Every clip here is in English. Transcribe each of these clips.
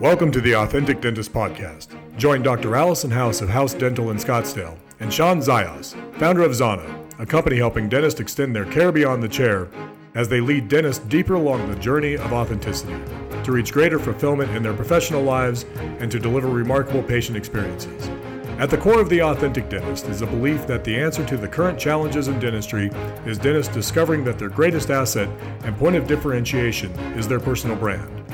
Welcome to the Authentic Dentist Podcast. Join Dr. Allison House of House Dental in Scottsdale and Shawn Zayas, founder of Zana, a company helping dentists extend their care beyond the chair as they lead dentists deeper along the journey of authenticity to reach greater fulfillment in their professional lives and to deliver remarkable patient experiences. At the core of the authentic dentist is a belief that the answer to the current challenges in dentistry is dentists discovering that their greatest asset and point of differentiation is their personal brand,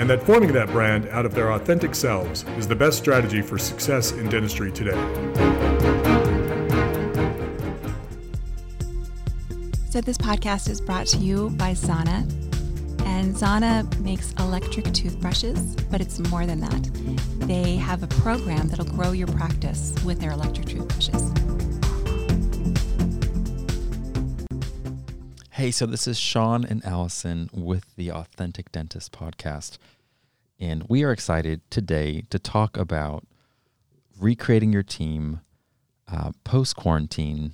and that forming that brand out of their authentic selves is the best strategy for success in dentistry today. So, this podcast is brought to you by Zana. And Zana makes electric toothbrushes, but it's more than that. They have a program that'll grow your practice with their electric toothbrushes. Hey, so this is Shawn and Allison with the Authentic Dentist podcast. And we are excited today to talk about recreating your team uh, post quarantine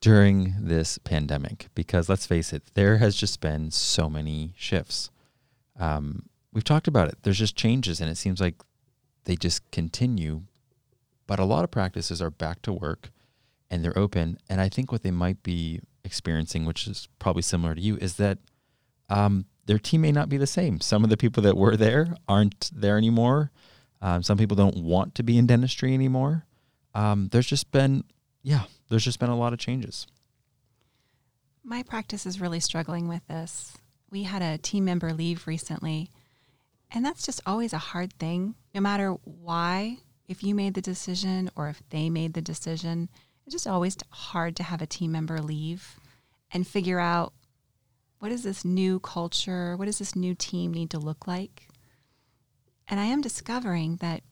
during this pandemic because let's face it, there has just been so many shifts. Um, we've talked about it. There's just changes, and it seems like they just continue. But a lot of practices are back to work and they're open. And I think what they might be experiencing, which is probably similar to you, is that um, their team may not be the same. Some of the people that were there aren't there anymore. Um, some people don't want to be in dentistry anymore. Um, there's just been, yeah, there's just been a lot of changes. My practice is really struggling with this. We had a team member leave recently, and that's just always a hard thing, no matter why, if you made the decision or if they made the decision. It's just always hard to have a team member leave and figure out what does this new culture, what does this new team need to look like? And I am discovering that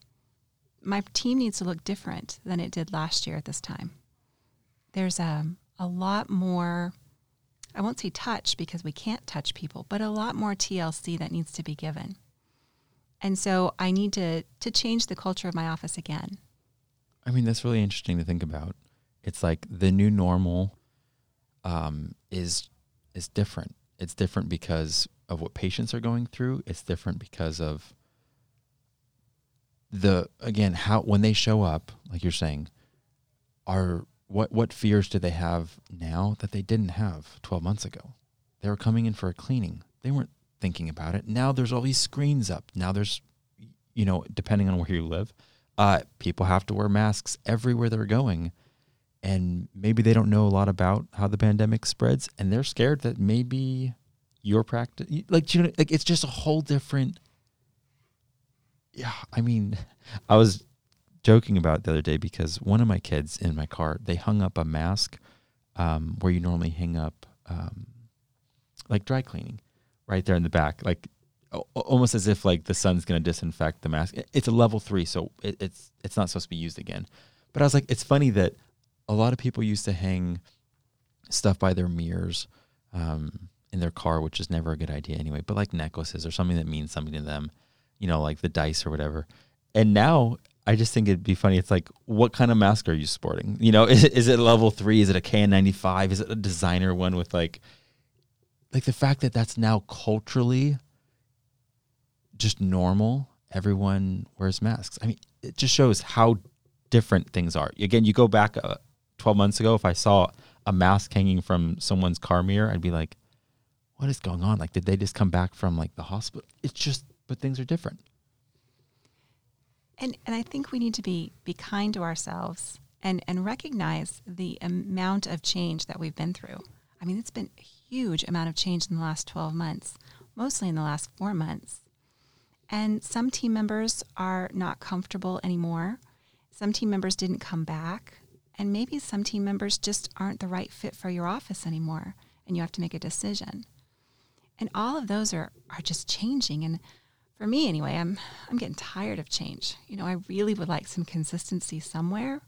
my team needs to look different than it did last year at this time there's a, a lot more, I won't say touch because we can't touch people, but a lot more TLC that needs to be given. And so I need to, to change the culture of my office again. I mean, that's really interesting to think about. It's like the new normal um, is is different. It's different because of what patients are going through. It's different because of the again how when they show up, like you're saying, are what what fears do they have now that they didn't have 12 months ago? They were coming in for a cleaning. They weren't thinking about it. Now there's all these screens up. Now there's you know, depending on where you live, uh, people have to wear masks everywhere they're going. And maybe they don't know a lot about how the pandemic spreads and they're scared that maybe your practice like you know like it's just a whole different yeah, I mean, I was joking about the other day because one of my kids in my car they hung up a mask um, where you normally hang up um, like dry cleaning right there in the back like almost as if like the sun's going to disinfect the mask. It's a level three so it, it's it's not supposed to be used again. But i was like it's funny that a lot of people used to hang stuff by their mirrors um, in their car which is never a good idea anyway but like necklaces or something that means something to them you know like the dice or whatever and now I just think it'd be funny. It's like, what kind of mask are you sporting? You know, is it, is it level three? Is it a KN95? Is it a designer one with like, like the fact that that's now culturally just normal. Everyone wears masks. I mean, it just shows how different things are. Again, you go back uh, 12 months ago, if I saw a mask hanging from someone's car mirror, I'd be like, what is going on? Like, did they just come back from like the hospital? It's just, but things are different. And and I think we need to be be kind to ourselves and and recognize the amount of change that we've been through. I mean, it's been a huge amount of change in the last 12 months, mostly in the last 4 months. And some team members are not comfortable anymore. Some team members didn't come back, and maybe some team members just aren't the right fit for your office anymore, and you have to make a decision. And all of those are are just changing and for me anyway, I'm I'm getting tired of change. You know, I really would like some consistency somewhere,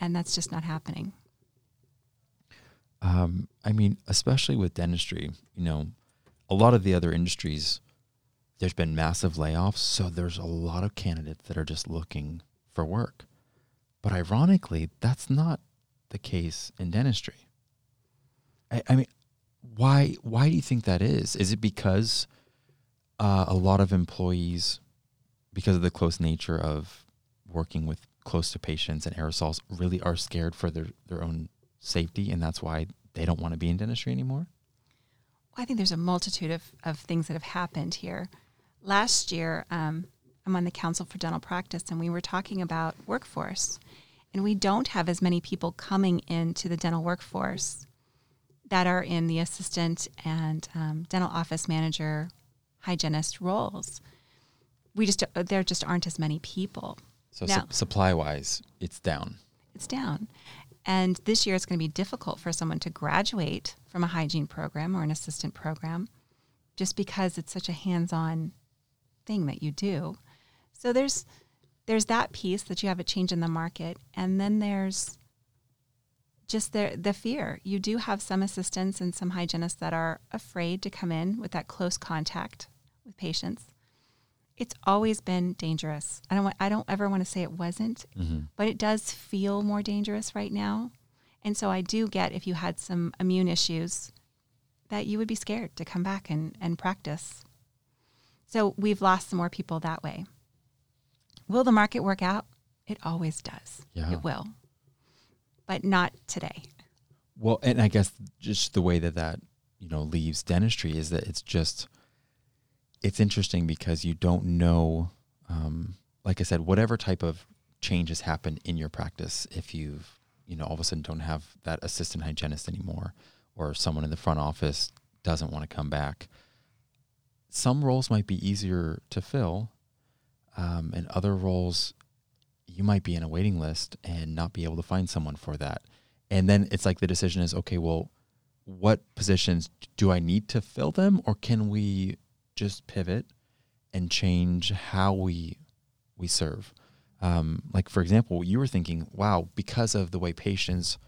and that's just not happening. Um, I mean, especially with dentistry, you know, a lot of the other industries, there's been massive layoffs, so there's a lot of candidates that are just looking for work. But ironically, that's not the case in dentistry. I, I mean, why why do you think that is? Is it because uh, a lot of employees because of the close nature of working with close to patients and aerosols, really are scared for their, their own safety, and that's why they don't want to be in dentistry anymore? I think there's a multitude of, of things that have happened here. Last year, um, I'm on the Council for Dental Practice, and we were talking about workforce. And we don't have as many people coming into the dental workforce that are in the assistant and um, dental office manager, hygienist roles. We just there just aren't as many people. So su- supply wise, it's down. It's down. And this year it's going to be difficult for someone to graduate from a hygiene program or an assistant program just because it's such a hands-on thing that you do. So there's there's that piece that you have a change in the market and then there's just the the fear. You do have some assistants and some hygienists that are afraid to come in with that close contact with patients. It's always been dangerous. I don't want, I don't ever want to say it wasn't, mm-hmm. but it does feel more dangerous right now. And so I do get if you had some immune issues that you would be scared to come back and, and practice. So we've lost some more people that way. Will the market work out? It always does. Yeah. It will but not today. Well, and I guess just the way that that you know leaves dentistry is that it's just it's interesting because you don't know, um, like I said, whatever type of change has happened in your practice. If you've you know all of a sudden don't have that assistant hygienist anymore, or someone in the front office doesn't want to come back. Some roles might be easier to fill, um, and other roles you might be in a waiting list and not be able to find someone for that. And then it's like the decision is okay, well, what positions do I need to fill them or can we just pivot and change how we we serve? Um, like for example, you were thinking, wow, because of the way patients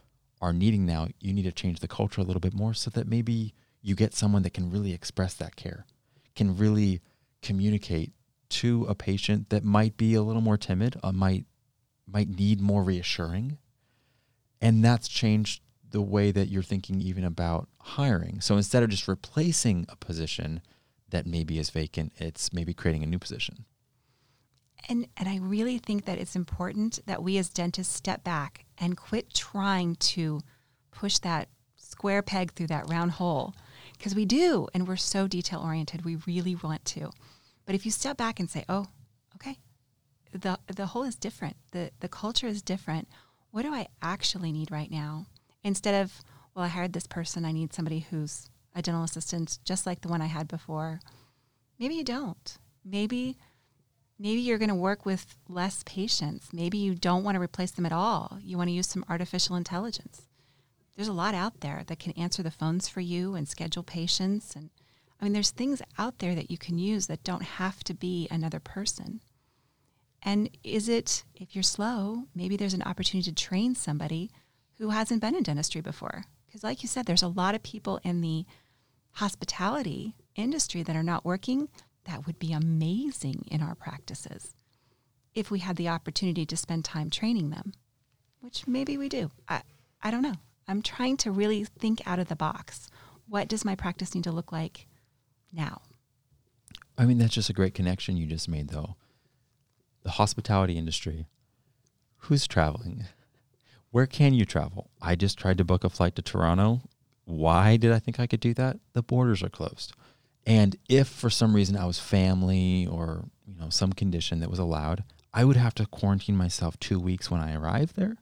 are needing now, you need to change the culture a little bit more so that maybe you get someone that can really express that care, can really communicate to a patient that might be a little more timid, uh, might might need more reassuring. And that's changed the way that you're thinking even about hiring. So instead of just replacing a position that maybe is vacant, it's maybe creating a new position. And and I really think that it's important that we as dentists step back and quit trying to push that square peg through that round hole because we do and we're so detail oriented we really want to. But if you step back and say, "Oh, okay, the the whole is different. The the culture is different. What do I actually need right now? Instead of, well, I hired this person, I need somebody who's a dental assistant just like the one I had before. Maybe you don't. Maybe maybe you're going to work with less patients. Maybe you don't want to replace them at all. You want to use some artificial intelligence. There's a lot out there that can answer the phones for you and schedule patients and I mean there's things out there that you can use that don't have to be another person. And is it, if you're slow, maybe there's an opportunity to train somebody who hasn't been in dentistry before? Because, like you said, there's a lot of people in the hospitality industry that are not working. That would be amazing in our practices if we had the opportunity to spend time training them, which maybe we do. I, I don't know. I'm trying to really think out of the box. What does my practice need to look like now? I mean, that's just a great connection you just made, though the hospitality industry. Who's traveling? Where can you travel? I just tried to book a flight to Toronto. Why did I think I could do that? The borders are closed. And if for some reason I was family or, you know, some condition that was allowed, I would have to quarantine myself 2 weeks when I arrived there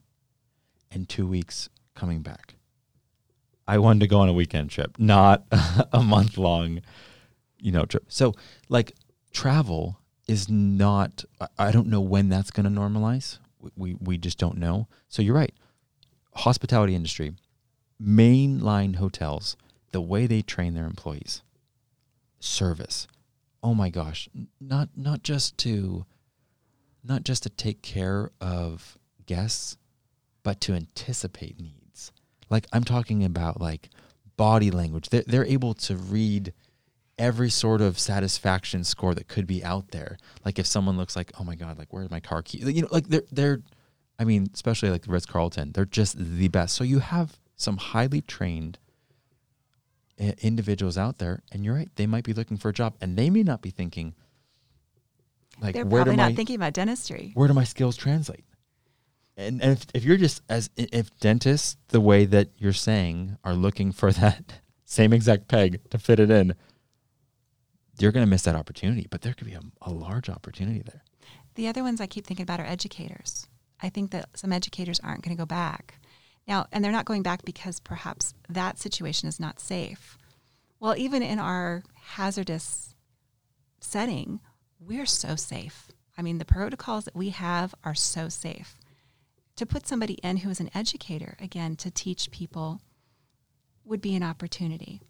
and 2 weeks coming back. I wanted to go on a weekend trip, not a month long, you know, trip. So, like travel is not I don't know when that's going to normalize. We we just don't know. So you're right. Hospitality industry, mainline hotels, the way they train their employees, service. Oh my gosh, not not just to not just to take care of guests, but to anticipate needs. Like I'm talking about like body language. They're, they're able to read every sort of satisfaction score that could be out there. Like if someone looks like, oh my god, like where's my car key? You know, like they're they're, I mean, especially like the Ritz Carlton, they're just the best. So you have some highly trained individuals out there, and you're right, they might be looking for a job, and they may not be thinking, Like They're where do probably my not thinking about dentistry. where do my skills translate? And, and if, if you're just as if dentists the way that you're saying are looking for that same exact peg to fit it in, you're going to miss that opportunity. But there could be a, a large opportunity there. The other ones I keep thinking about are educators. I think that some educators aren't going to go back. Now, and they're not going back because perhaps that situation is not safe. Well, even in our hazardous setting, we're so safe. I mean, the protocols that we have are so safe. To put somebody in who is an educator, again, to teach people would be an opportunity.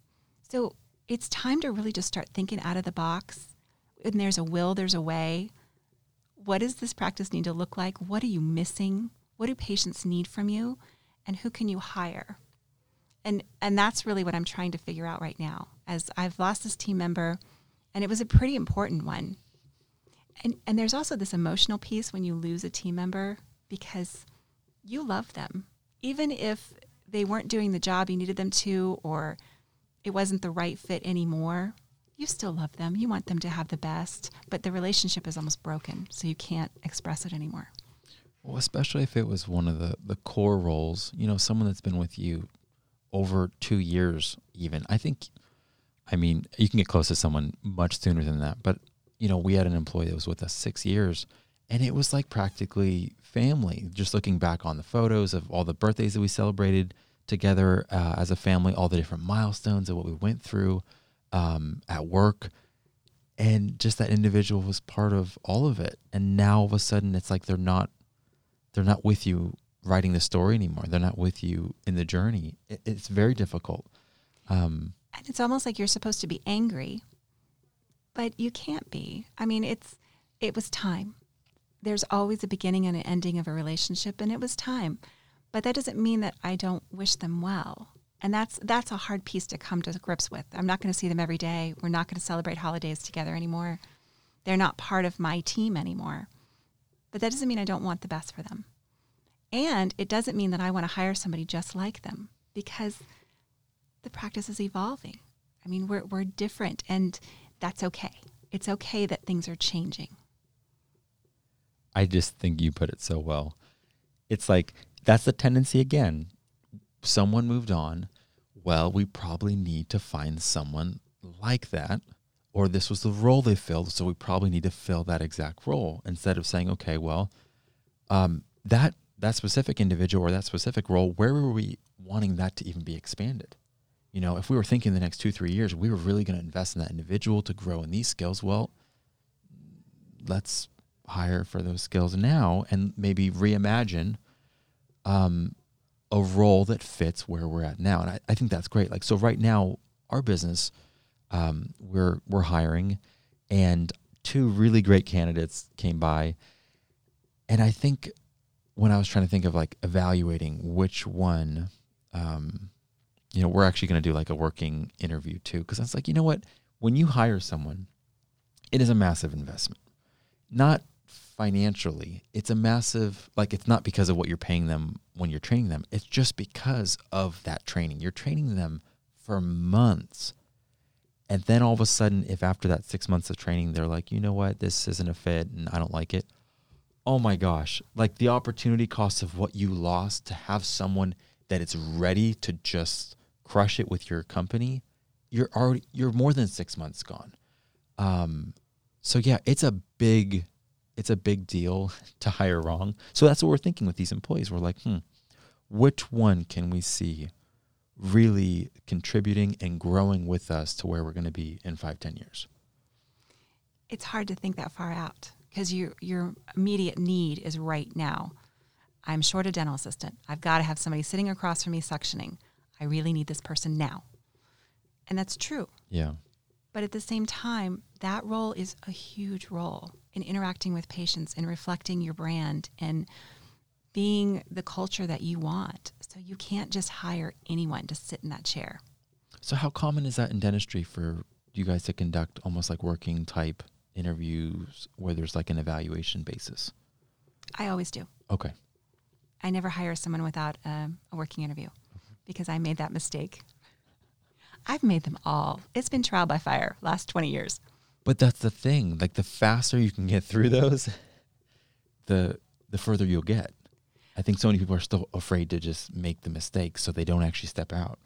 So it's time to really just start thinking out of the box. And there's a will, there's a way. What does this practice need to look like? What are you missing? What do patients need from you? And who can you hire? And and that's really what I'm trying to figure out right now. As I've lost this team member and it was a pretty important one. And and there's also this emotional piece when you lose a team member because you love them. Even if they weren't doing the job you needed them to or it wasn't the right fit anymore, you still love them. You want them to have the best, but the relationship is almost broken, so you can't express it anymore. Well, especially if it was one of the, the core roles, you know, someone that's been with you over two years, even. I think, I mean, you can get close to someone much sooner than that. But, you know, we had an employee that was with us six years, and it was like practically family. Just looking back on the photos of all the birthdays that we celebrated together uh, as a family, all the different milestones of what we went through um, at work. And just that individual was part of all of it. And now all of a sudden, it's like they're not they're not with you writing the story anymore. They're not with you in the journey. It, it's very difficult. Um, And it's almost like you're supposed to be angry, but you can't be. I mean, it's it was time. There's always a beginning and an ending of a relationship, and it was time. But that doesn't mean that I don't wish them well. And that's that's a hard piece to come to grips with. I'm not going to see them every day. We're not going to celebrate holidays together anymore. They're not part of my team anymore. But that doesn't mean I don't want the best for them. And it doesn't mean that I want to hire somebody just like them because the practice is evolving. I mean, we're, we're different, and that's okay. It's okay that things are changing. I just think you put it so well. It's like that's the tendency again. Someone moved on. Well, we probably need to find someone like that, or this was the role they filled, so we probably need to fill that exact role instead of saying, okay, well, um, that that specific individual or that specific role, where were we wanting that to even be expanded? You know, if we were thinking the next two, three years, we were really going to invest in that individual to grow in these skills. Well, let's hire for those skills now and maybe reimagine um, a role that fits where we're at now. And I, I think that's great. Like, so right now, our business, um, we're, we're hiring and two really great candidates came by. And I think when I was trying to think of like evaluating which one, um, you know, we're actually going to do like a working interview too. Cause I was like, you know what? When you hire someone, it is a massive investment. Not financially, it's a massive, like, it's not because of what you're paying them when you're training them. It's just because of that training. You're training them for months. And then all of a sudden, if after that six months of training, they're like, you know what, this isn't a fit and I don't like it. Oh my gosh. Like the opportunity cost of what you lost to have someone that it's ready to just crush it with your company, you're already, you're more than six months gone. Um, so yeah, it's a big, it's a big deal to hire wrong. So that's what we're thinking with these employees. We're like, hmm, which one can we see really contributing and growing with us to where we're going to be in five, ten years? It's hard to think that far out because your your immediate need is right now. I'm short a dental assistant. I've got to have somebody sitting across from me suctioning. I really need this person now. And that's true. Yeah. But at the same time, that role is a huge role in interacting with patients and reflecting your brand and being the culture that you want. So you can't just hire anyone to sit in that chair. So how common is that in dentistry for you guys to conduct almost like working type interviews where there's like an evaluation basis? I always do. Okay. I never hire someone without um, a working interview because I made that mistake. I've made them all. It's been trial by fire last 20 years. But that's the thing. Like the faster you can get through those, the the further you'll get. I think so many people are still afraid to just make the mistake so they don't actually step out.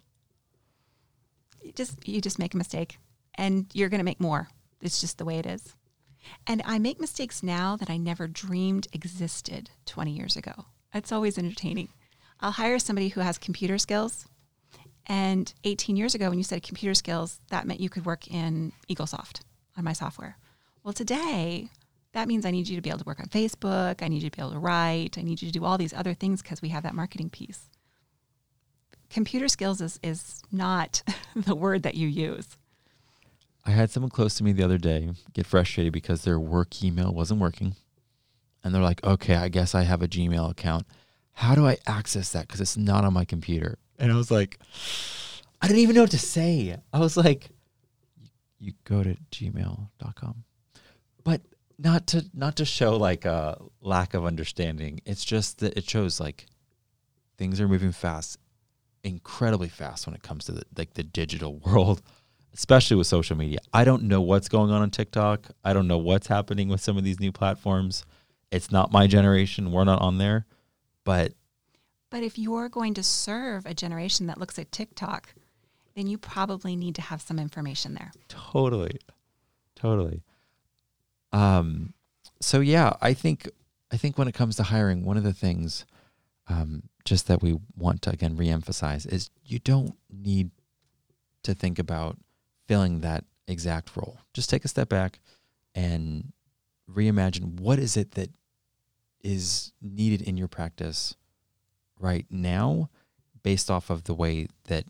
You just you just make a mistake and you're going to make more. It's just the way it is. And I make mistakes now that I never dreamed existed 20 years ago. It's always entertaining. I'll hire somebody who has computer skills. And 18 years ago, when you said computer skills, that meant you could work in Eaglesoft on my software. Well, today, that means I need you to be able to work on Facebook. I need you to be able to write. I need you to do all these other things because we have that marketing piece. Computer skills is, is not the word that you use. I had someone close to me the other day get frustrated because their work email wasn't working. And they're like, okay, I guess I have a Gmail account. How do I access that? Because it's not on my computer. And I was like, I didn't even know what to say. I was like, you go to gmail.com. But not to not to show like a lack of understanding. It's just that it shows like things are moving fast, incredibly fast when it comes to the, like the digital world, especially with social media. I don't know what's going on on TikTok. I don't know what's happening with some of these new platforms. It's not my generation. We're not on there, but But if you're going to serve a generation that looks at TikTok, then you probably need to have some information there. Totally. Totally. Um so yeah, I think I think when it comes to hiring, one of the things um just that we want to again reemphasize is you don't need to think about filling that exact role. Just take a step back and reimagine what is it that is needed in your practice right now based off of the way that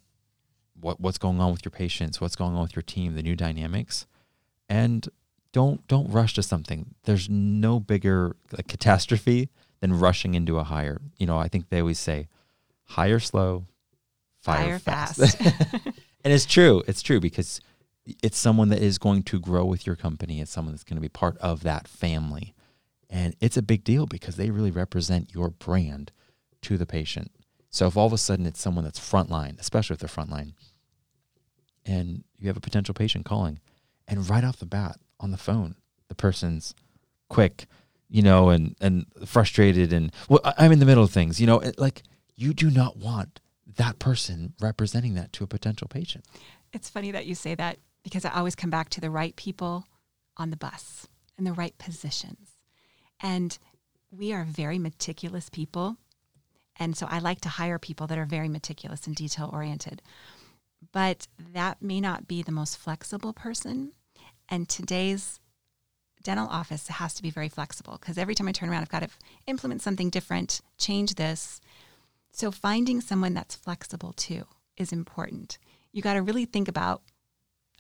what what's going on with your patients, what's going on with your team, the new dynamics, and don't don't rush to something. There's no bigger like, catastrophe than rushing into a hire. You know, I think they always say, hire slow, fire, Fire fast. fast. and it's true. It's true because it's someone that is going to grow with your company. It's someone that's going to be part of that family. And it's a big deal because they really represent your brand to the patient. So if all of a sudden it's someone that's frontline, especially if they're frontline, and you have a potential patient calling, and right off the bat on the phone, the person's quick, you know, and and frustrated, and well, I'm in the middle of things, you know, like you do not want that person representing that to a potential patient. It's funny that you say that because I always come back to the right people on the bus in the right positions. And we are very meticulous people. And so I like to hire people that are very meticulous and detail oriented. But that may not be the most flexible person. And today's dental office has to be very flexible because every time I turn around, I've got to implement something different, change this. So finding someone that's flexible too is important. You got to really think about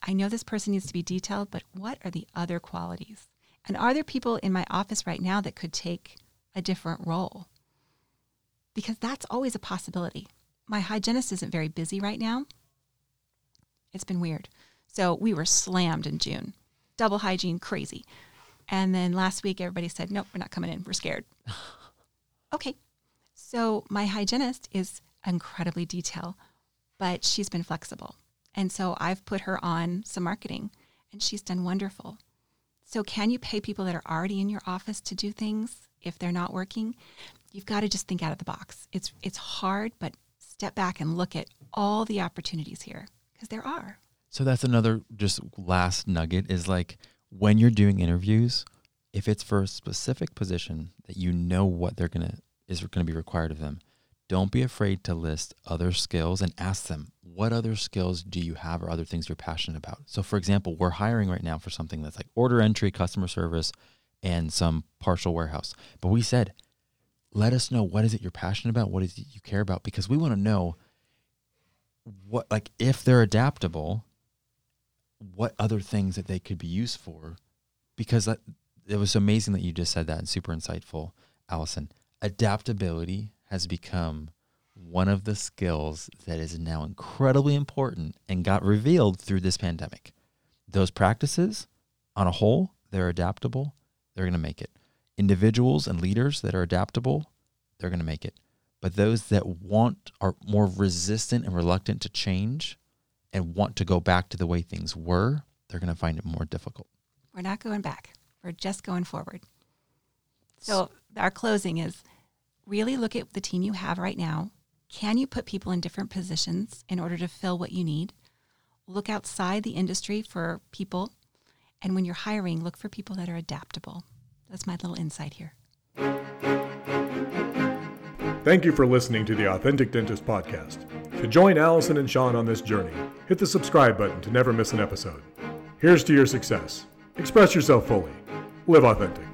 I know this person needs to be detailed, but what are the other qualities? And are there people in my office right now that could take a different role? Because that's always a possibility. My hygienist isn't very busy right now. It's been weird. So we were slammed in June. Double hygiene, crazy. And then last week, everybody said, nope, we're not coming in. We're scared. okay. So my hygienist is incredibly detailed, but she's been flexible. And so I've put her on some marketing and she's done wonderful. So can you pay people that are already in your office to do things if they're not working? You've got to just think out of the box. It's it's hard, but step back and look at all the opportunities here because there are. So that's another just last nugget is like when you're doing interviews, if it's for a specific position that you know what they're gonna is gonna be required of them, don't be afraid to list other skills and ask them what other skills do you have or other things you're passionate about. So for example, we're hiring right now for something that's like order entry, customer service, and some partial warehouse. But we said, let us know what is it you're passionate about, what is it you care about, because we want to know what like if they're adaptable what other things that they could be used for? Because that, it was amazing that you just said that and super insightful allison. Adaptability has become one of the skills that is now incredibly important and got revealed through this pandemic. Those practices on a whole they're adaptable they're going to make it. Individuals and leaders that are adaptable they're going to make it but those that want are more resistant and reluctant to change and want to go back to the way things were, they're going to find it more difficult. We're not going back. We're just going forward. So our closing is really look at the team you have right now. Can you put people in different positions in order to fill what you need? Look outside the industry for people. And when you're hiring, look for people that are adaptable. That's my little insight here. Thank you for listening to the Authentic Dentist Podcast. To join Allison and Shawn on this journey, hit the subscribe button to never miss an episode. Here's to your success. Express yourself fully. Live authentic.